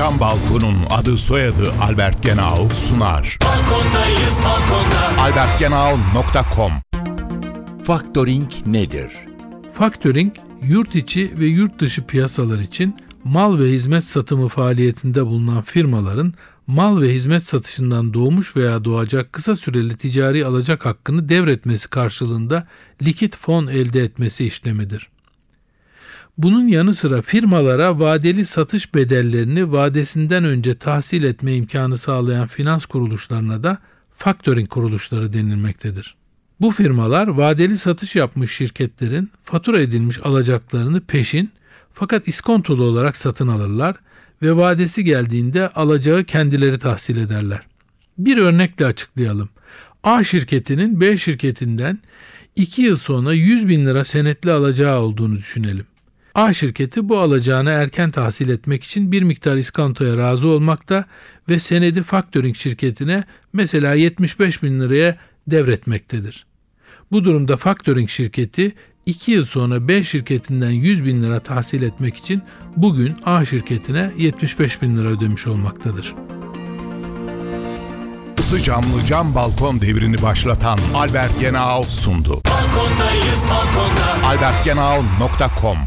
Cam Balkon'un adı soyadı Albert Genau sunar. Balkondayız balkonda. albertgenau.com Factoring nedir? Factoring, yurt içi ve yurt dışı piyasalar için mal ve hizmet satımı faaliyetinde bulunan firmaların mal ve hizmet satışından doğmuş veya doğacak kısa süreli ticari alacak hakkını devretmesi karşılığında likit fon elde etmesi işlemidir. Bunun yanı sıra firmalara vadeli satış bedellerini vadesinden önce tahsil etme imkanı sağlayan finans kuruluşlarına da factoring kuruluşları denilmektedir. Bu firmalar vadeli satış yapmış şirketlerin fatura edilmiş alacaklarını peşin fakat iskontolu olarak satın alırlar ve vadesi geldiğinde alacağı kendileri tahsil ederler. Bir örnekle açıklayalım. A şirketinin B şirketinden 2 yıl sonra 100 bin lira senetli alacağı olduğunu düşünelim. A şirketi bu alacağını erken tahsil etmek için bir miktar iskantoya razı olmakta ve senedi factoring şirketine mesela 75 bin liraya devretmektedir. Bu durumda factoring şirketi 2 yıl sonra B şirketinden 100 bin lira tahsil etmek için bugün A şirketine 75 bin lira ödemiş olmaktadır. Isı camlı cam balkon devrini başlatan Albert Genau sundu. Balkondayız balkonda. albertgenau.com